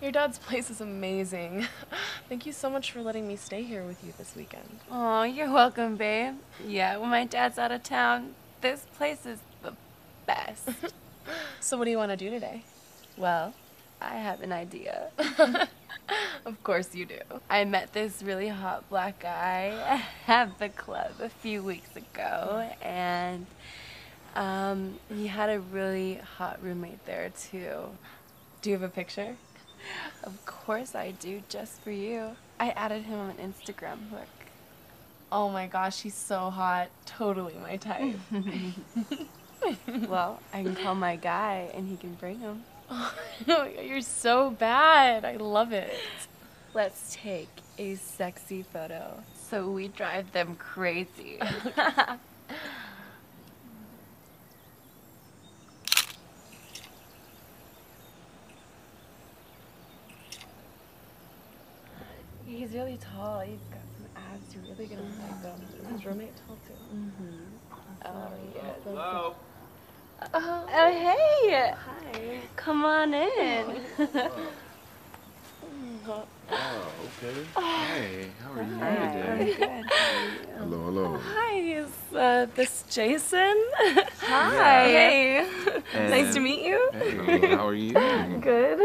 Your dad's place is amazing. Thank you so much for letting me stay here with you this weekend. Oh, you're welcome, babe. Yeah, when my dad's out of town, this place is the best. So, what do you want to do today? well, I have an idea. Of course you do. I met this really hot black guy at the club a few weeks ago, and um, he had a really hot roommate there too. Do you have a picture? Of course I do, just for you. I added him on Instagram. Look. Oh my gosh, he's so hot. Totally my type. Well, I can call my guy and he can bring him. oh you're so bad. I love it. Let's take a sexy photo so we drive them crazy. He's really tall. He's got some abs. You're really gonna like him. His roommate tall too. Oh yeah. Hello. Oh, hey! Hi. Come on in. Oh, okay. Hey, how are you Hi. today? Hello, hello. Hi, is uh, this Jason? Hi. Hey. nice to meet you. Hey, how are you? Good.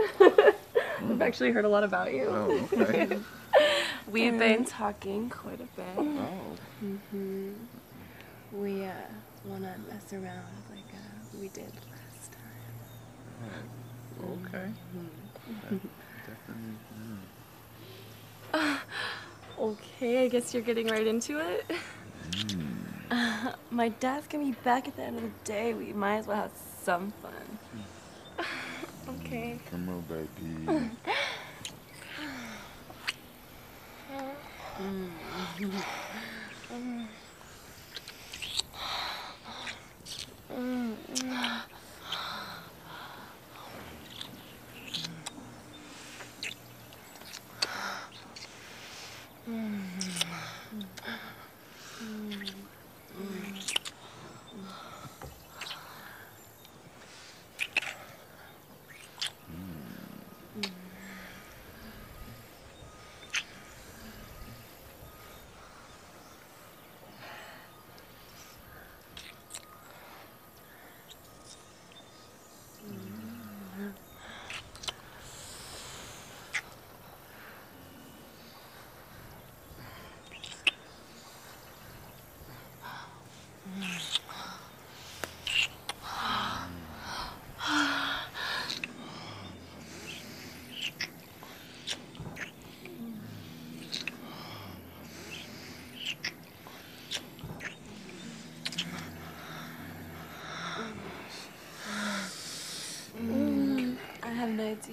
I've actually heard a lot about you. Oh, okay. We've been talking quite a bit. Oh, hmm We uh, want to mess around like uh, we did last time. okay. Definitely. Okay, I guess you're getting right into it. My dad's gonna be back at the end of the day. We might as well have some fun. Okay. Come on, baby. I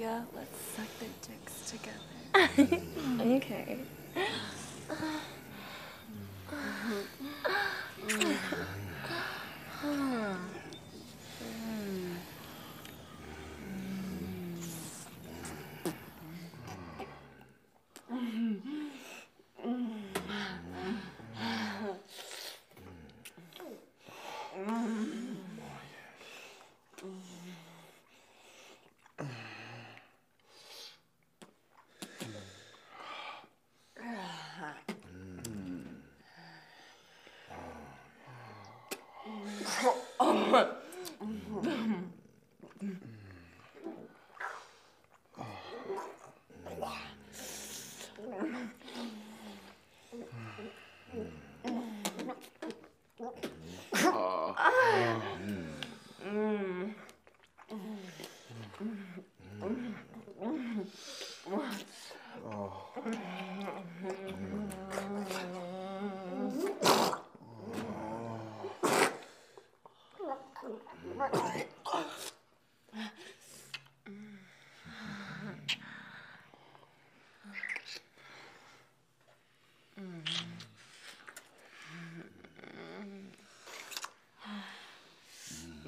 idea. Let's suck their dicks together. Okay.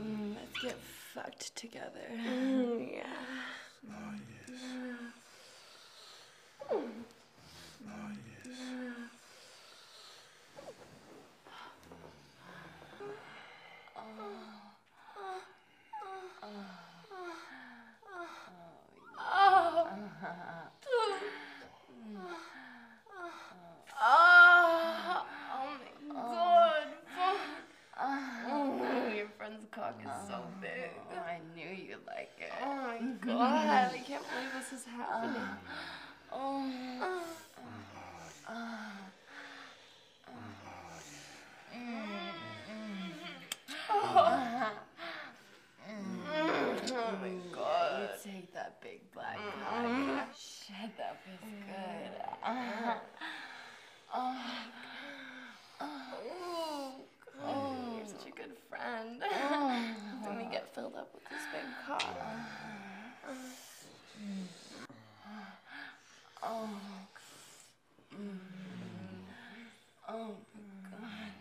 Mm, let's get together. Mm, yeah. like, oh my mm-hmm. god, I can't believe this is happening. Oh. Oh my god.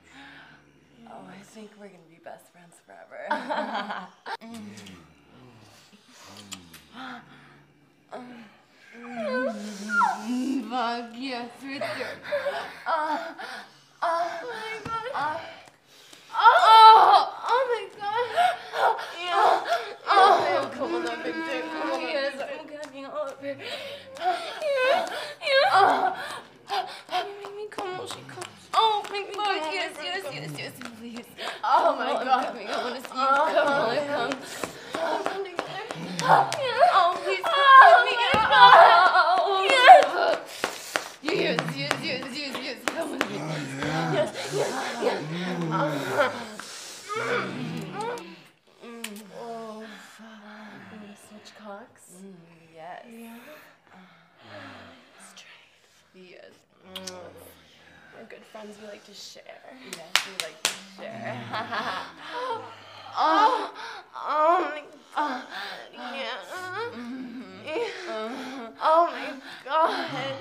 Oh, I think we're gonna be best friends forever. Fuck yes, Richard. Look, yes, yes, yes, yes, please. Oh my oh, God. I'm coming. I want to see you. Oh, come on, come. I'm coming there. Yeah. Oh, please come. Oh, let me oh, get a oh, oh, oh, yes. Yes, yes, yes, yes, yes. Come with me. Oh, yeah. Yes, yes, yes. Mm. Oh. Mm. mm. Oh, switch cocks? Mm, yes. Yeah. Uh, Straight. Yes. Mm. We're good friends. We like to share. Yes, we like to share. oh, oh my god. Mm-hmm. Yeah. Oh my god.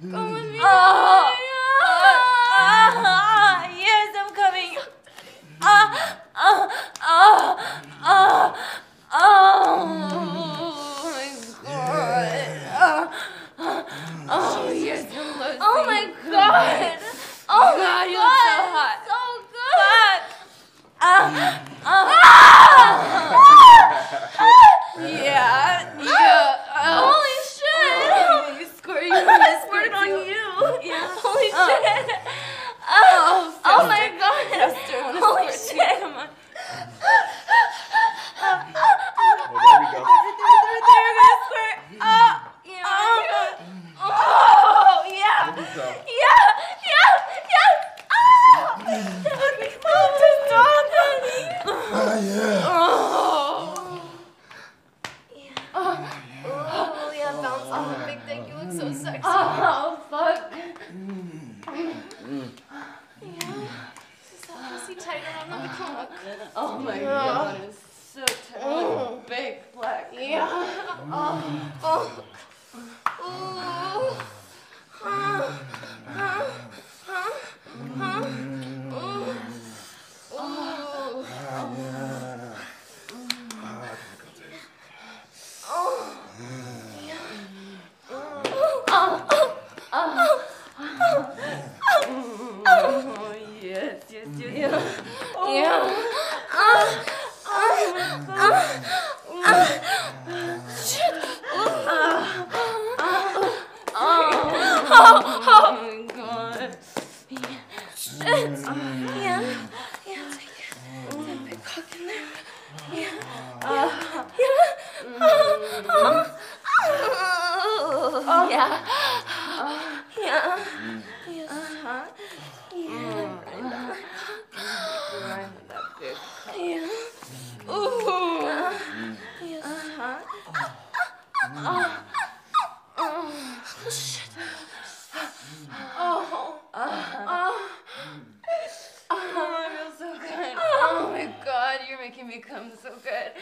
嗯。Yeah. Yeah. Yes. Uh-huh. Yeah. Yeah. Ooh. Yes. Uh-huh. Oh, shit. Oh. Oh. Oh, I feel so good. Oh my god, you're making me come so good.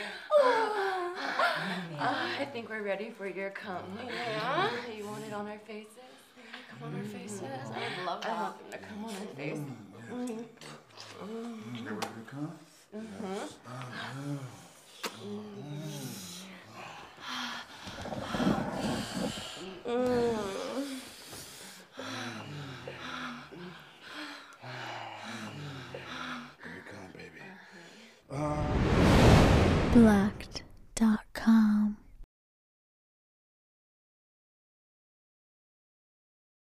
Uh, I think we're ready for your cum. Uh, yeah? You want it on our faces? Come on our faces. Mm. I would love I want them to come on our face. Mm. Mm. You ready to come? Mm-hmm.